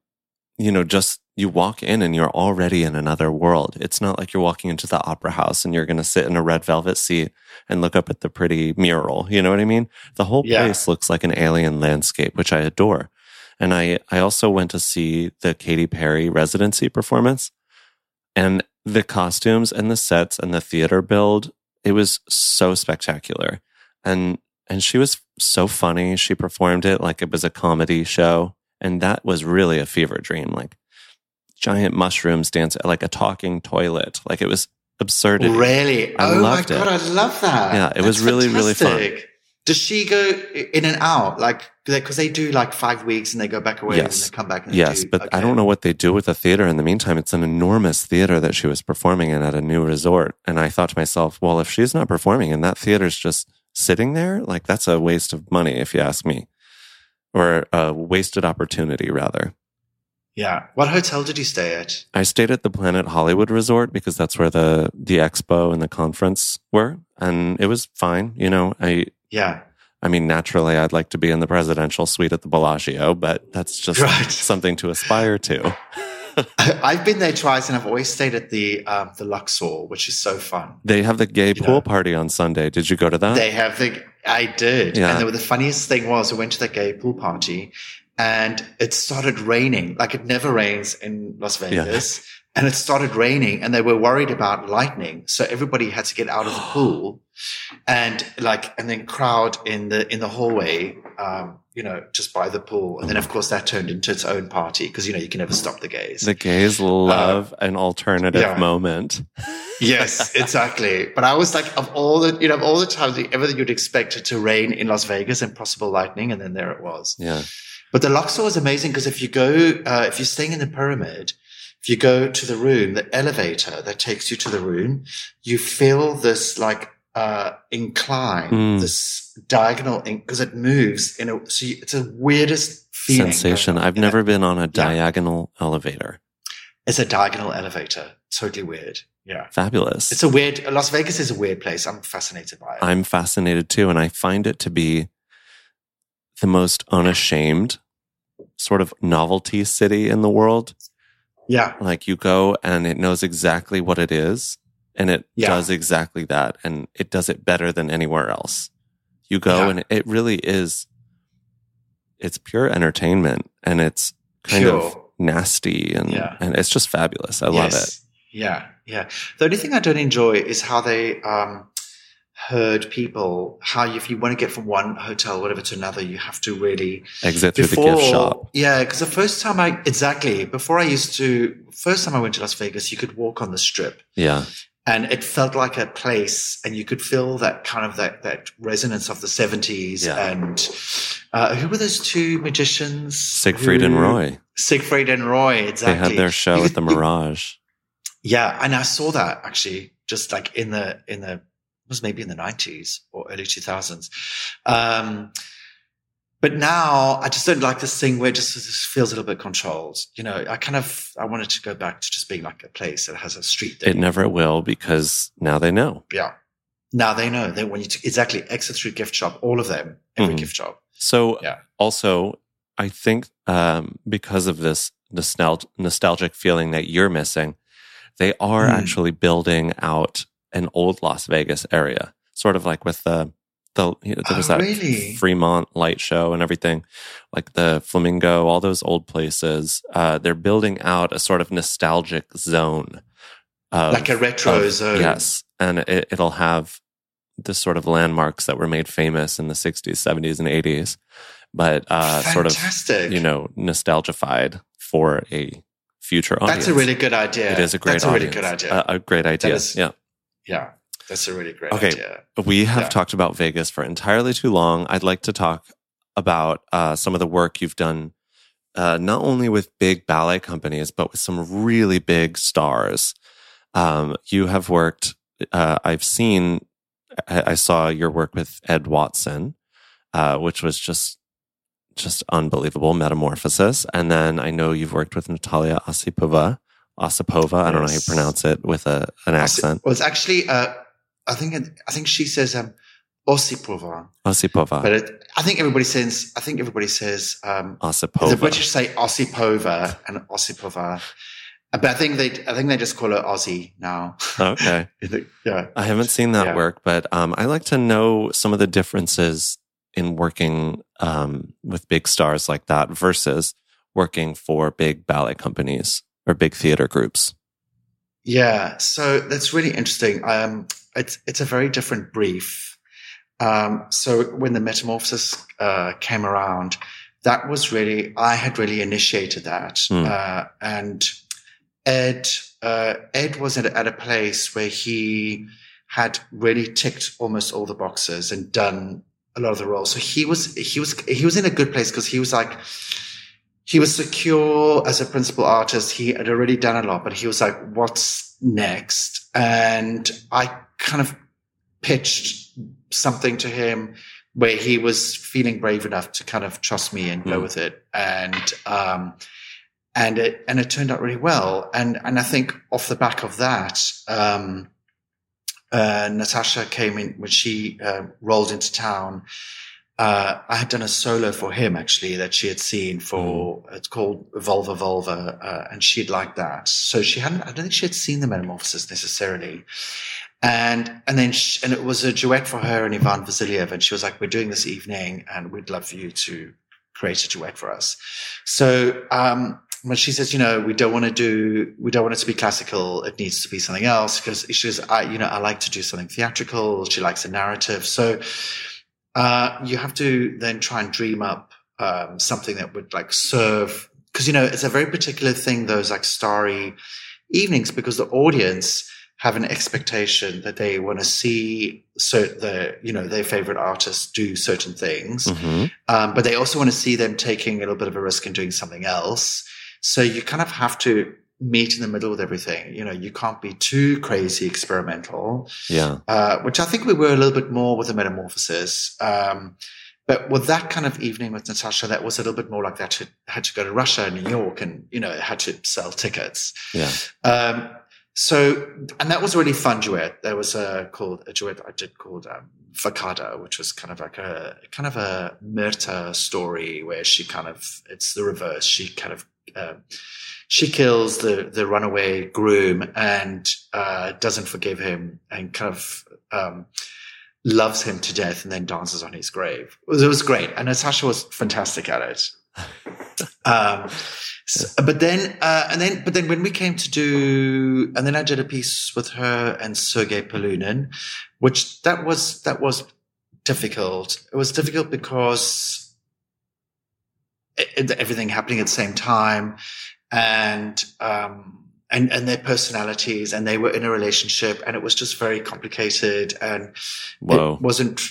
Speaker 1: you know, just you walk in and you're already in another world. It's not like you're walking into the opera house and you're going to sit in a red velvet seat and look up at the pretty mural. You know what I mean? The whole
Speaker 2: Yeah.
Speaker 1: place looks like an alien landscape, which I adore. And I, I also went to see the Katy Perry residency performance and the costumes and the sets and the theater build. It was so spectacular. And, and she was so funny. She performed it like it was a comedy show. And that was really a fever dream. Like giant mushrooms dance, like a talking toilet. Like it was absurdity.
Speaker 2: Really?
Speaker 1: I
Speaker 2: oh
Speaker 1: loved
Speaker 2: my
Speaker 1: it.
Speaker 2: god, I love that.
Speaker 1: Yeah, it was
Speaker 2: That's
Speaker 1: really, really fun.
Speaker 2: Does she go in and out like because they do like five weeks and they go back away
Speaker 1: Yes.
Speaker 2: and they come back? And
Speaker 1: Yes,
Speaker 2: do-
Speaker 1: but I don't know what they do with the theater in the meantime. It's an enormous theater that she was performing in at a new resort. And I thought to myself, well, if she's not performing and that theater's just sitting there, like that's a waste of money, if you ask me, or a wasted opportunity, rather.
Speaker 2: Yeah. What hotel did you stay at?
Speaker 1: I stayed at the Planet Hollywood Resort because that's where the, the expo and the conference were. And it was fine. You know, I,
Speaker 2: Yeah.
Speaker 1: I mean, naturally, I'd like to be in the presidential suite at the Bellagio, but that's just
Speaker 2: Right.
Speaker 1: something to aspire to.
Speaker 2: I've been there twice and I've always stayed at the um, the Luxor, which is so fun.
Speaker 1: They have the gay
Speaker 2: Yeah.
Speaker 1: pool party on Sunday. Did you go to that?
Speaker 2: They have the I did.
Speaker 1: Yeah.
Speaker 2: And the, the funniest thing was I went to the gay pool party and it started raining. Like it never rains in Las Vegas. And it started raining and they were worried about lightning. So everybody had to get out of the pool and like and then crowd in the in the hallway um, you know, just by the pool. And then of course that turned into its own party because you know you can never stop the gays.
Speaker 1: the gays love an alternative
Speaker 2: Uh, yeah.
Speaker 1: moment.
Speaker 2: Yes, exactly. But I was like, of all the, you know, of all the times that ever you'd expect it to rain in Las Vegas and possible lightning, and then there it was.
Speaker 1: Yeah.
Speaker 2: But the Luxor was amazing because if you go, uh, if you're staying in the pyramid, if you go to the room, the elevator that takes you to the room, you feel this like uh, incline,
Speaker 1: Mm.
Speaker 2: this diagonal, because it moves in a. So you, it's a weirdest feeling.
Speaker 1: Sensation. I've never
Speaker 2: it.
Speaker 1: been on a diagonal elevator.
Speaker 2: It's a diagonal elevator. Totally weird. Yeah.
Speaker 1: Fabulous.
Speaker 2: It's a weird. Las Vegas is a weird place. I'm fascinated by it.
Speaker 1: I'm fascinated too. And I find it to be the most unashamed sort of novelty city in the world.
Speaker 2: yeah.
Speaker 1: Like you go and it knows exactly what it is and it
Speaker 2: Yeah.
Speaker 1: does exactly that and it does it better than anywhere else. You go
Speaker 2: Yeah.
Speaker 1: and it really is, it's pure entertainment and it's kind of nasty and,
Speaker 2: Yeah.
Speaker 1: and it's just fabulous. I love it.
Speaker 2: Yeah. Yeah. The only thing I don't enjoy is how they um, herd people. How if you want to get from one hotel, whatever, to another, you have to really
Speaker 1: Exit through the gift shop.
Speaker 2: Yeah, because the first time I exactly before I used to first time I went to Las Vegas, you could walk on the strip.
Speaker 1: Yeah.
Speaker 2: And it felt like a place and you could feel that kind of that that resonance of the 70s
Speaker 1: Yeah.
Speaker 2: and uh, who were those two magicians
Speaker 1: Siegfried and Roy.
Speaker 2: siegfried and roy exactly
Speaker 1: They had their show at the Mirage.
Speaker 2: yeah and i saw that actually just like in the in the it was maybe in the 90s or early 2000s um but now I just don't like this thing where it just, just feels a little bit controlled. You know, I kind of I wanted to go back to just being like a place that has a street.
Speaker 1: It never will because now they know.
Speaker 2: Yeah. Now they know they want you to exactly exit through gift shop, all of them, every
Speaker 1: Mhm.
Speaker 2: gift shop.
Speaker 1: So
Speaker 2: Yeah.
Speaker 1: also, I think um, because of this nostal- nostalgic feeling that you're missing, they are
Speaker 2: Hmm.
Speaker 1: actually building out an old Las Vegas area, sort of like with the the you know, there was
Speaker 2: Oh,
Speaker 1: that
Speaker 2: really?
Speaker 1: Fremont light show and everything, like the Flamingo, all those old places. Uh, they're building out a sort of nostalgic zone, of,
Speaker 2: Like a retro
Speaker 1: of-
Speaker 2: zone.
Speaker 1: Yes, and it, it'll have the sort of landmarks that were made famous in the 60s, 70s, and 80s, but uh, sort of you know nostalgified for a future audience.
Speaker 2: That's a really good idea.
Speaker 1: it is a great
Speaker 2: That's a really good idea.
Speaker 1: A, a great idea.
Speaker 2: is-
Speaker 1: yeah.
Speaker 2: yeah. That's a really great
Speaker 1: Okay.
Speaker 2: idea.
Speaker 1: We have
Speaker 2: Yeah.
Speaker 1: talked about Vegas for entirely too long. I'd like to talk about uh, some of the work you've done, uh, not only with big ballet companies, but with some really big stars. Um, you have worked, uh, I've seen, I, I saw your work with Ed Watson, uh, which was just, just unbelievable metamorphosis. And then I know you've worked with Natalia Osipova. Osipova, I don't know how you pronounce it with a, an accent.
Speaker 2: Well, it's actually, uh, I think, it, I think she says, um, Osipova.
Speaker 1: Osipova.
Speaker 2: But it, I think everybody says, I think everybody says, um,
Speaker 1: Osipova.
Speaker 2: the British say Osipova and Osipova. But I think they, I think they just call her Aussie now.
Speaker 1: Okay.
Speaker 2: yeah.
Speaker 1: I haven't seen that
Speaker 2: Yeah.
Speaker 1: work, but um, I like to know some of the differences in working um, with big stars like that versus working for big ballet companies or big theater groups.
Speaker 2: Yeah, so that's really interesting. Um, it's it's a very different brief. Um, so when the metamorphosis uh, came around, that was really I had really initiated that,
Speaker 1: Hmm.
Speaker 2: uh, and Ed uh, Ed was at, at a place where he had really ticked almost all the boxes and done a lot of the roles. So he was he was he was in a good place because he was like he was secure as a principal artist. He had already done a lot, but he was like, what's next? And I kind of pitched something to him where he was feeling brave enough to kind of trust me and go
Speaker 1: Mm.
Speaker 2: with it. And, um, and it, and it turned out really well. And, and I think off the back of that, um, uh, Natasha came in when she uh, rolled into town uh, I had done a solo for him actually that she had seen for it's called Volver Volver, uh, and she'd liked that. So she hadn't. I don't think she had seen the Metamorphosis necessarily. And and then sh and it was a duet for her and Ivan Vasiliev, and she was like, "We're doing this evening, and we'd love for you to create a duet for us." So um, when she says, "You know, we don't want to do, we don't want it to be classical. It needs to be something else," because she says, "I, you know, I like to do something theatrical." She likes a narrative, so uh, you have to then try and dream up um, something that would like serve because you know it's a very particular thing those like starry evenings because the audience have an expectation that they want to see certain the you know their favorite artists do certain things
Speaker 1: Mhm.
Speaker 2: um, but they also want to see them taking a little bit of a risk and doing something else so you kind of have to meet in the middle with everything you know you can't be too crazy experimental
Speaker 1: Yeah.
Speaker 2: uh, which I think we were a little bit more with the metamorphosis. Um, but with that kind of evening with Natasha, that was a little bit more like that. Had, had to go to Russia and New York and, you know, had to sell tickets.
Speaker 1: Yeah.
Speaker 2: Um, so, and that was a really fun duet. There was a called a duet I did called um, Facada, which was kind of like a kind of a Myrta story where she kind of it's the reverse. She kind of uh, she kills the the runaway groom and uh, doesn't forgive him and kind of um, loves him to death and then dances on his grave. It was, it was great, and Natasha was fantastic at it. Um, so- but then, uh, and then, but then when we came to do, and then I did a piece with her and Sergei Polunin, which that was, that was difficult. It was difficult because it, it- everything happening at the same time and, um, and, and their personalities and they were in a relationship and it was just very complicated and
Speaker 1: Whoa.
Speaker 2: it wasn't,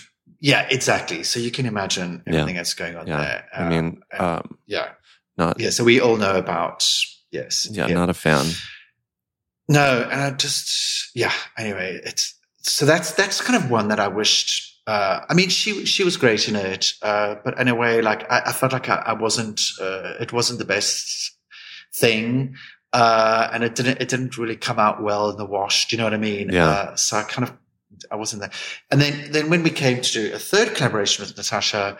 Speaker 2: yeah, exactly. So you can imagine
Speaker 1: Yeah.
Speaker 2: everything that's going on
Speaker 1: Yeah.
Speaker 2: there.
Speaker 1: I
Speaker 2: Um,
Speaker 1: mean,
Speaker 2: and-
Speaker 1: um,
Speaker 2: yeah.
Speaker 1: Not,
Speaker 2: Yeah, so we all know about yes.
Speaker 1: yeah, not a fan.
Speaker 2: no, and I just yeah. Anyway, it's so that's that's kind of one that I wished. Uh, I mean, she she was great in it, uh, but in a way, like I, I felt like I, I wasn't. Uh, it wasn't the best thing, uh, and it didn't it didn't really come out well in the wash. Do you know what I mean?
Speaker 1: Yeah.
Speaker 2: Uh, so I kind of I wasn't there. And then then when we came to do a third collaboration with Natasha,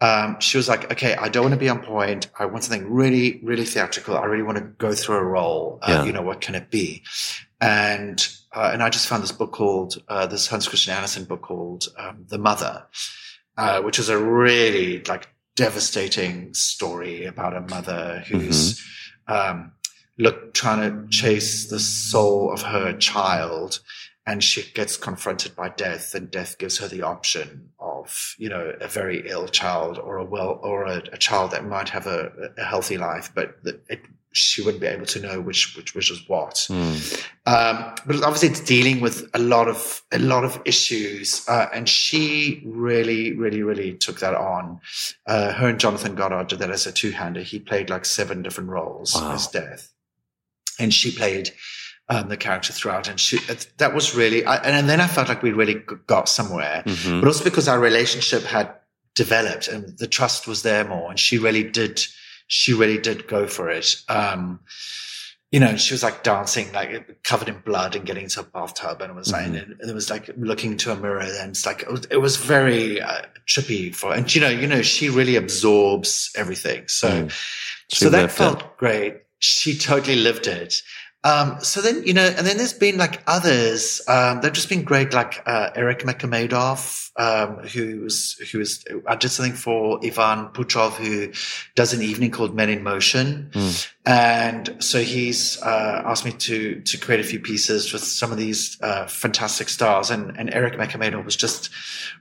Speaker 2: um, she was like, okay, I don't want to be on point. I want something really, really theatrical. I really want to go through a role. Uh,
Speaker 1: Yeah.
Speaker 2: You know, what can it be? And, uh, and I just found this book called, uh, this Hans Christian Andersen book called, um, The Mother, uh, which is a really like devastating story about a mother who's, um, look, trying to chase the soul of her child and she gets confronted by death and death gives her the option of you know a very ill child or a well or a, a child that might have a, a healthy life but that it, she wouldn't be able to know which which which was what
Speaker 1: Hmm.
Speaker 2: um, but obviously it's dealing with a lot of a lot of issues uh, and she really really really took that on uh, her and jonathan goddard did that as a two-hander he played like seven different roles
Speaker 1: Wow.
Speaker 2: as death and she played um, the character throughout and she that was really I, and then i felt like we really got somewhere
Speaker 1: Mhm.
Speaker 2: but also because our relationship had developed and the trust was there more and she really did she really did go for it um you know, she was like dancing, like covered in blood and getting into a bathtub and was like,
Speaker 1: Mhm.
Speaker 2: and it was like looking into a mirror and it's like, it was, it was very uh, trippy for, and you know, you know, she really absorbs everything. So,
Speaker 1: Mm.
Speaker 2: So that
Speaker 1: lived it.
Speaker 2: felt great. She totally lived it. Um, so then, you know, and then there's been like others, um, they've just been great, like, uh, Irek Mukhamedov, um, who's, who's, I did something for Ivan Putrov, who does an evening called Men in Motion.
Speaker 1: Mm.
Speaker 2: And so he's, uh, asked me to, to create a few pieces with some of these, uh, fantastic stars. And, and Irek Mukhamedov was just,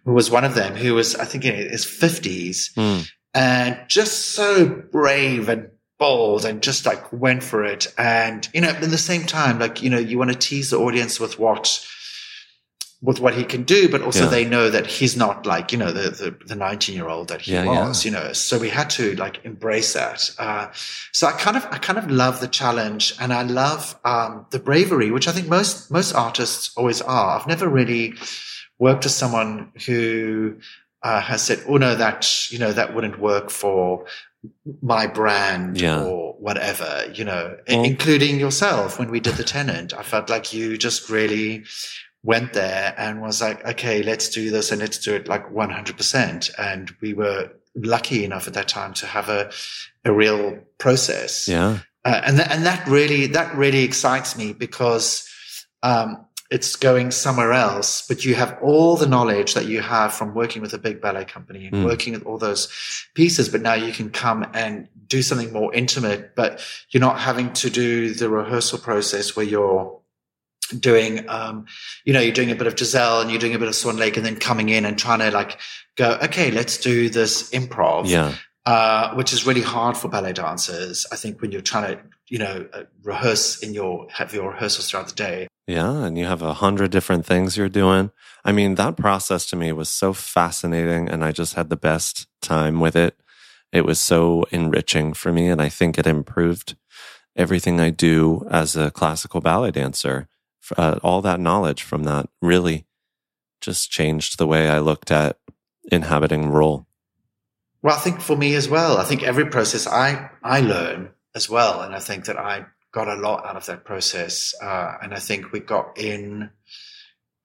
Speaker 2: who was one of them, who was, I think in his fifties
Speaker 1: Mm.
Speaker 2: and just so brave and bold and just like went for it. And, you know, at the same time, like, you know, you want to tease the audience with what, with what he can do, but also
Speaker 1: Yeah.
Speaker 2: they know that he's not like, you know, the, the, the 19 year old that he
Speaker 1: Yeah, yeah.
Speaker 2: was, you know, so we had to like embrace that. Uh, so I kind of, I kind of love the challenge and I love, um, the bravery, which I think most, most artists always are. I've never really worked with someone who, uh, has said, "Oh no, that you know that wouldn't work for my brand
Speaker 1: Yeah.
Speaker 2: or whatever." You know,
Speaker 1: Well-
Speaker 2: including yourself when we did the tenant. I felt like you just really went there and was like, "Okay, let's do this and let's do it like one hundred percent." And we were lucky enough at that time to have a a real process.
Speaker 1: Yeah.
Speaker 2: Uh, and that, and that really that really excites me because um, it's going somewhere else, but you have all the knowledge that you have from working with a big ballet company and
Speaker 1: Mm.
Speaker 2: working with all those pieces. But now you can come and do something more intimate, but you're not having to do the rehearsal process where you're doing, um, you know, you're doing a bit of Giselle and you're doing a bit of Swan Lake and then coming in and trying to like go, okay, let's do this improv
Speaker 1: Yeah.
Speaker 2: uh, which is really hard for ballet dancers. I think when you're trying to, you know, uh, rehearse in your, have your rehearsals throughout the day.
Speaker 1: Yeah, and you have a hundred different things you're doing. I mean, that process to me was so fascinating, and I just had the best time with it. It was so enriching for me, and I think it improved everything I do as a classical ballet dancer. Uh, all that knowledge from that really just changed the way I looked at inhabiting role.
Speaker 2: Well, I think for me as well, I think every process I, I learn as well. And I think that I got a lot out of that process. Uh, and I think we got in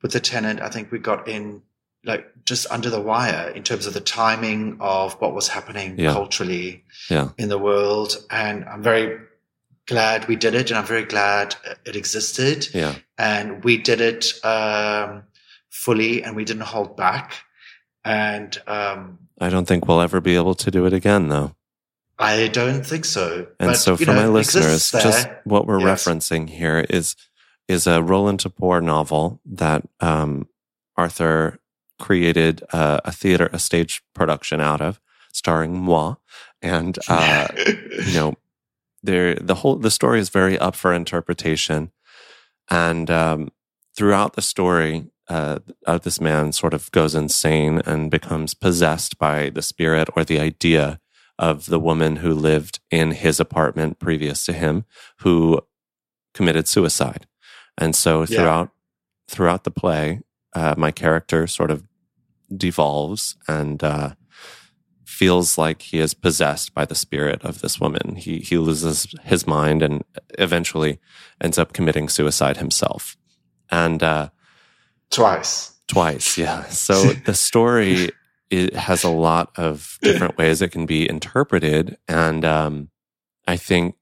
Speaker 2: with the tenant. I think we got in like just under the wire in terms of the timing of what was happening
Speaker 1: Yeah.
Speaker 2: culturally
Speaker 1: Yeah.
Speaker 2: in the world. And I'm very glad we did it. And I'm very glad it existed.
Speaker 1: Yeah.
Speaker 2: and we did it um, fully and we didn't hold back and um,
Speaker 1: I don't think we'll ever be able to do it again, though.
Speaker 2: I don't think so
Speaker 1: And
Speaker 2: But,
Speaker 1: so, for
Speaker 2: know,
Speaker 1: my listeners,
Speaker 2: there.
Speaker 1: just what we're
Speaker 2: Yes.
Speaker 1: referencing here is is a Roland Topor novel that um, Arthur created uh, a theater, a stage production out of, starring moi, and uh, you know, there the whole the story is very up for interpretation, and um, throughout the story, uh, this man sort of goes insane and becomes possessed by the spirit or the idea of the woman who lived in his apartment previous to him, who committed suicide, and so
Speaker 2: Yeah.
Speaker 1: throughout throughout the play, uh, my character sort of devolves and uh, feels like he is possessed by the spirit of this woman. He he loses his mind and eventually ends up committing suicide himself. And uh,
Speaker 2: twice
Speaker 1: twice, yeah. So the story it has a lot of different ways it can be interpreted, and um, I think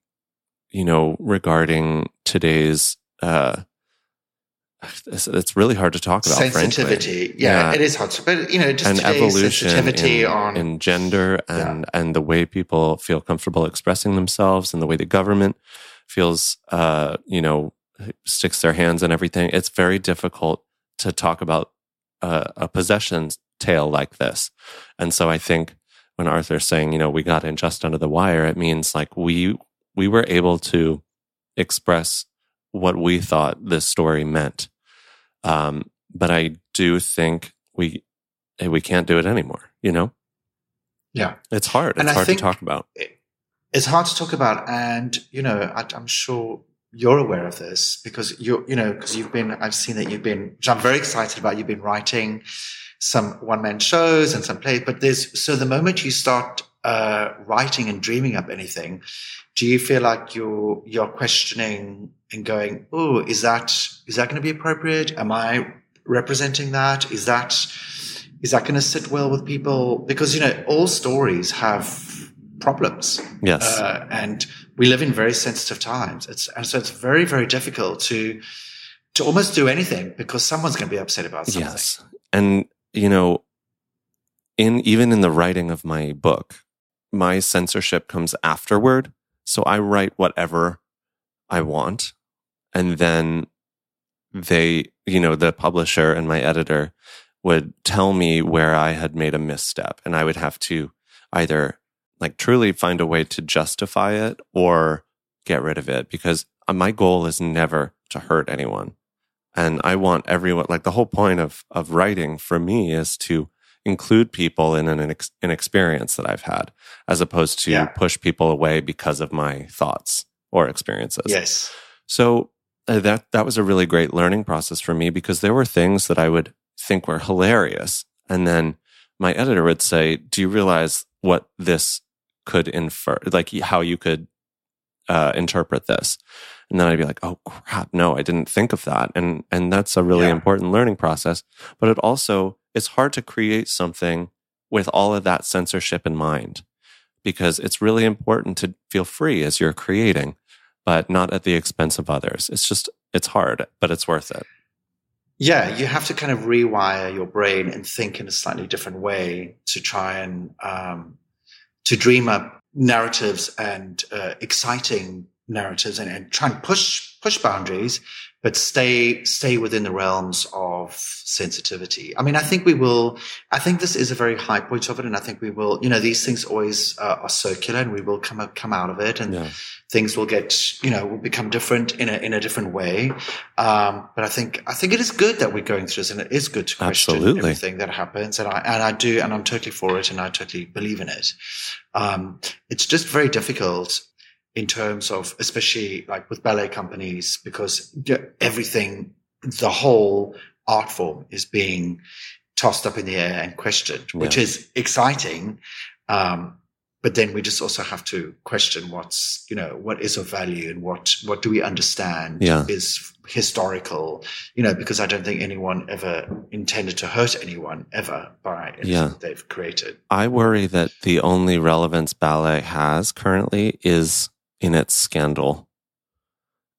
Speaker 1: you know regarding today's. Uh, it's, it's really hard to talk about.
Speaker 2: sensitivity yeah,
Speaker 1: Yeah.
Speaker 2: it is hard to, but you know just
Speaker 1: and evolution
Speaker 2: sensitivity
Speaker 1: in,
Speaker 2: on
Speaker 1: in gender and and the way people feel comfortable expressing themselves and the way the government feels uh you know sticks their hands in everything it's very difficult to talk about uh, a possession tale like this and so i think when arthur's saying you know we got in just under the wire it means like we we were able to express what we thought this story meant um, but I do think we eh, we can't do it anymore. You know,
Speaker 2: yeah
Speaker 1: it's hard. It's
Speaker 2: And
Speaker 1: hard to talk about.
Speaker 2: it's hard to talk about and you know I, i'm sure you're aware of this because you're you know because you've been i've seen that you've been which i'm very excited about you've been writing some one-man shows and some plays but there's so the moment you start uh, writing and dreaming up anything, do you feel like you're you're questioning and going, "Oh, is that is that going to be appropriate? Am I representing that? Is that is that going to sit well with people?" Because you know, all stories have problems.
Speaker 1: Yes,
Speaker 2: uh, and we live in very sensitive times. It's and so it's very very difficult to to almost do anything because someone's going to be upset about something.
Speaker 1: Yes, and you know, in even in the writing of my book, my censorship comes afterward. So I write whatever I want. And then they, you know, the publisher and my editor would tell me where I had made a misstep. And I would have to either like truly find a way to justify it or get rid of it because uh, my goal is never to hurt anyone. And I want everyone, like the whole point of, of writing for me is to include people in an, an experience that I've had, as opposed to yeah. push people away because of my thoughts or experiences.
Speaker 2: Yes.
Speaker 1: So uh, that that was a really great learning process for me because there were things that I would think were hilarious, and then my editor would say, "Do you realize what this could infer? Like how you could uh, interpret this?" And then I'd be like, "Oh crap, no, I didn't think of that." And and that's a really yeah. important learning process. But it also it's hard to create something with all of that censorship in mind because it's really important to feel free as you're creating, but not at the expense of others. It's just, it's hard, but it's worth it.
Speaker 2: Yeah, you have to kind of rewire your brain and think in a slightly different way to try and um, to dream up narratives and uh, exciting narratives and, and try and push push boundaries but stay stay within the realms of sensitivity. I mean, I think we will. I think this is a very high point of it, and I think we will. You know, these things always uh, are circular, and we will come up, come out of it, and yeah. things will get you know will become different in a in a different way. Um, but I think I think it is good that we're going through this, and it is good to question Absolutely. everything that happens, and I and I do, and I'm totally for it, and I totally believe in it. Um, it's just very difficult in terms of, especially like with ballet companies, because everything, the whole art form is being tossed up in the air and questioned, yeah. which is exciting. Um, but then we just also have to question what's, you know, what is of value and what, what do we understand
Speaker 1: yeah.
Speaker 2: is historical, you know, because I don't think anyone ever intended to hurt anyone ever by yeah. they've created.
Speaker 1: I worry that the only relevance ballet has currently is in its scandal.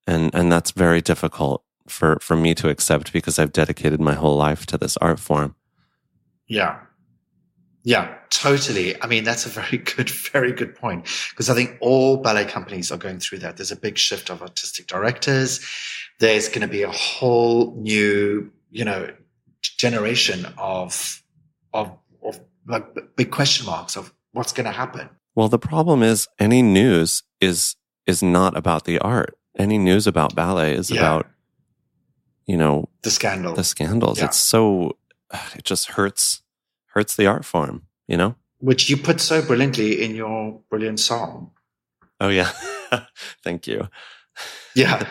Speaker 1: And, and that's very difficult for, for me to accept because I've dedicated my whole life to this art form.
Speaker 2: Yeah. Yeah, totally. I mean, that's a very good, very good point because I think all ballet companies are going through that. There's a big shift of artistic directors. There's going to be a whole new, you know, generation of, of, of like big question marks of what's going to happen.
Speaker 1: Well, the problem is any news is is not about the art. Any news about ballet is yeah. about you know
Speaker 2: the scandal.
Speaker 1: The scandals. Yeah. It's so it just hurts hurts the art form, you know?
Speaker 2: Which you put so brilliantly in your brilliant song.
Speaker 1: Oh yeah. Thank you.
Speaker 2: Yeah.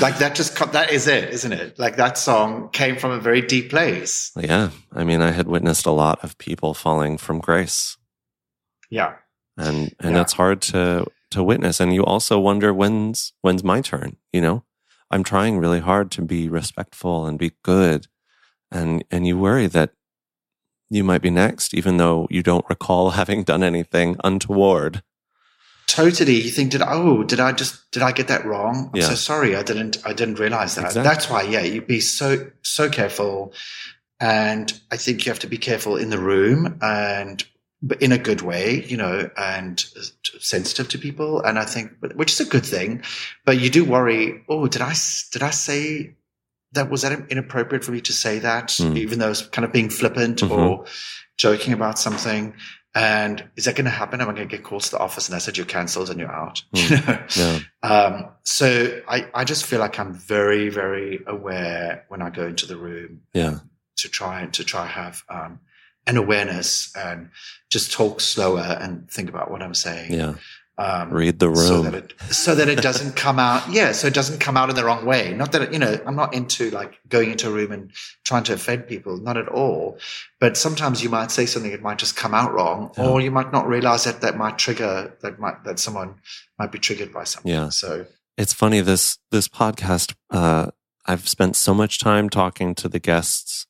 Speaker 2: like that just that is it isn't it like that song came from a very deep place
Speaker 1: yeah i mean i had witnessed a lot of people falling from grace
Speaker 2: yeah
Speaker 1: and and yeah. that's hard to to witness and you also wonder when's when's my turn you know? I'm trying really hard to be respectful and be good and and you worry that you might be next even though you don't recall having done anything untoward.
Speaker 2: Totally. You think did oh did i just did i get that wrong? I'm yeah. so sorry. I didn't i didn't realize that. Exactly. that's why yeah you'd be so so careful and i think you have to be careful in the room and but in a good way, you know, and sensitive to people. And I think, which is a good thing, but you do worry. Oh, did I, did I say that? Was that inappropriate for me to say that, mm. even though it's kind of being flippant mm-hmm. or joking about something? And is that going to happen? Am I going to get called to the office and I said you're cancelled and you're out? Mm. You know? Yeah. Um, so I, I just feel like I'm very, very aware when I go into the room.
Speaker 1: Yeah.
Speaker 2: To try and to try have, um, an awareness and just talk slower and think about what I'm saying.
Speaker 1: Yeah.
Speaker 2: Um,
Speaker 1: Read the room.
Speaker 2: so that it so that it doesn't come out. Yeah, so it doesn't come out in the wrong way. Not that it, you know, I'm not into like going into a room and trying to offend people. Not at all. But sometimes you might say something, it might just come out wrong,
Speaker 1: Yeah.
Speaker 2: or you might not realize that that might trigger that might that someone might be triggered by something.
Speaker 1: Yeah.
Speaker 2: So
Speaker 1: it's funny this this podcast uh i've spent so much time talking to the guests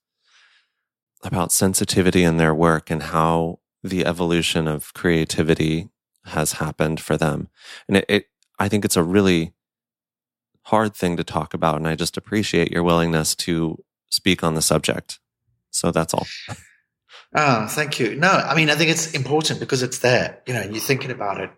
Speaker 1: about sensitivity in their work and how the evolution of creativity has happened for them and it, it i think it's a really hard thing to talk about and i just appreciate your willingness to speak on the subject so that's all
Speaker 2: Ah, thank you. No, I mean, I think it's important because it's there, you know, you're thinking about it.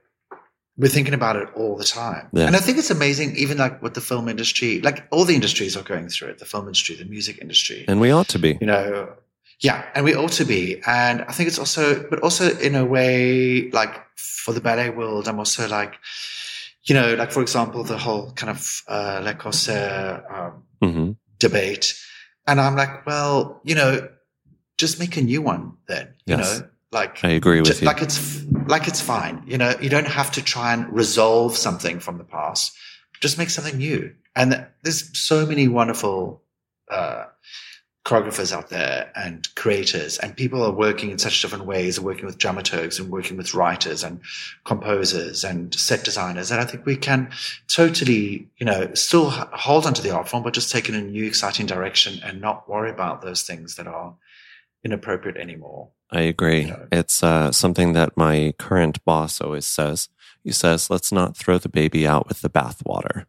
Speaker 2: We're thinking about it all the time.
Speaker 1: Yeah.
Speaker 2: And I think it's amazing, even like with the film industry, like all the industries are going through it, the film industry, the music industry,
Speaker 1: and we ought to be
Speaker 2: you know, yeah, and we ought to be. And I think it's also, but also in a way, like for the ballet world, I'm also like, you know, like for example, the whole kind of uh, Le Corsaire um,
Speaker 1: hmm
Speaker 2: debate. And I'm like, well, you know, just make a new one then, you
Speaker 1: Yes.
Speaker 2: know, like,
Speaker 1: i agree with
Speaker 2: ju-
Speaker 1: you
Speaker 2: like it's, like it's fine. You know, you don't have to try and resolve something from the past. Just make something new. And there's so many wonderful, uh, choreographers out there and creators and people are working in such different ways, working with dramaturgs and working with writers and composers and set designers. And I think we can totally, you know, still hold onto the art form, but just take it in a new, exciting direction and not worry about those things that are inappropriate anymore.
Speaker 1: I agree.
Speaker 2: you know.
Speaker 1: It's uh, something that my current boss always says. He says, let's not throw the baby out with the bathwater.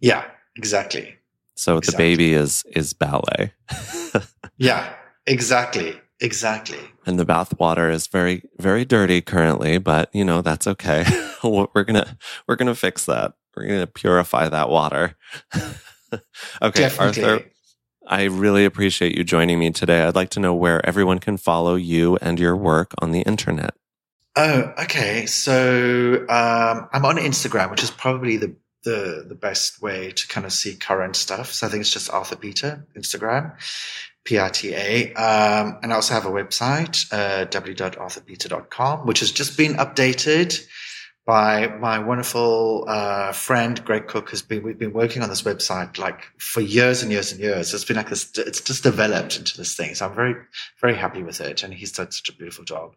Speaker 2: Yeah, exactly.
Speaker 1: So the baby is is ballet.
Speaker 2: Yeah, exactly. Exactly.
Speaker 1: and the bathwater is very very dirty currently, but you know, that's okay. we're going to we're going to fix that. We're going to purify that water. okay,
Speaker 2: Definitely.
Speaker 1: Arthur, I really appreciate you joining me today. I'd like to know where everyone can follow you and your work on the internet.
Speaker 2: Oh, okay. So um, I'm on Instagram, which is probably the, the the best way to kind of see current stuff. So I think it's just Arthur Pita Instagram, P I T A, um, and I also have a website, uh, www.arthurpita.com, which has just been updated by my wonderful uh, friend Greg Cook. Has been we've been working on this website like for years and years and years. It's been like this. It's just developed into this thing. So I'm very very happy with it, and he's done such a beautiful job.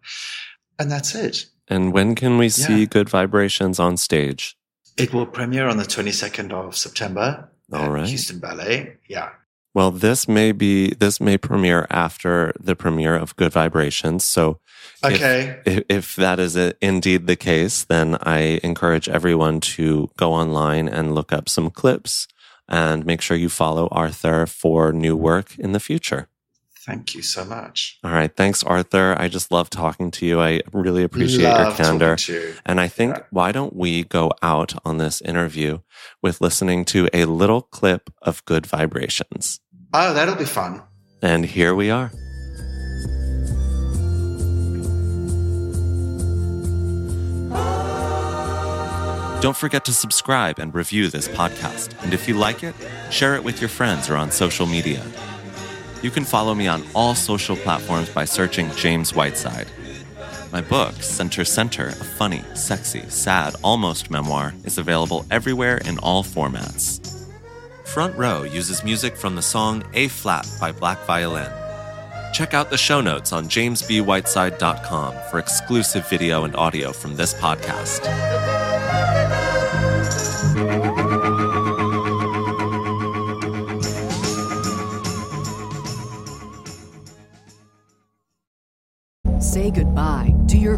Speaker 2: And that's it.
Speaker 1: And when can we see
Speaker 2: Yeah.
Speaker 1: Good Vibrations on stage?
Speaker 2: It will premiere on the 22nd of September.
Speaker 1: All
Speaker 2: at
Speaker 1: right.
Speaker 2: Houston Ballet. Yeah.
Speaker 1: Well, this may be this may premiere after the premiere of Good Vibrations. So
Speaker 2: Okay.
Speaker 1: if, if that is it, indeed the case, then I encourage everyone to go online and look up some clips and make sure you follow Arthur for new work in the future.
Speaker 2: Thank you so much.
Speaker 1: All right. Thanks, Arthur. I just love talking to you. I really appreciate
Speaker 2: Love
Speaker 1: your candor.
Speaker 2: you.
Speaker 1: And I think,
Speaker 2: Yeah.
Speaker 1: why don't we go out on this interview with listening to a little clip of Good Vibrations?
Speaker 2: Oh, that'll be fun.
Speaker 1: And here we are. Don't forget to subscribe and review this podcast. And if you like it, share it with your friends or on social media. You can follow me on all social platforms by searching James Whiteside. My book, Center Center, a funny, sexy, sad, almost memoir, is available everywhere in all formats. Front Row uses music from the song A Flat by Black Violin. Check out the show notes on jamesbwhiteside.com for exclusive video and audio from this podcast.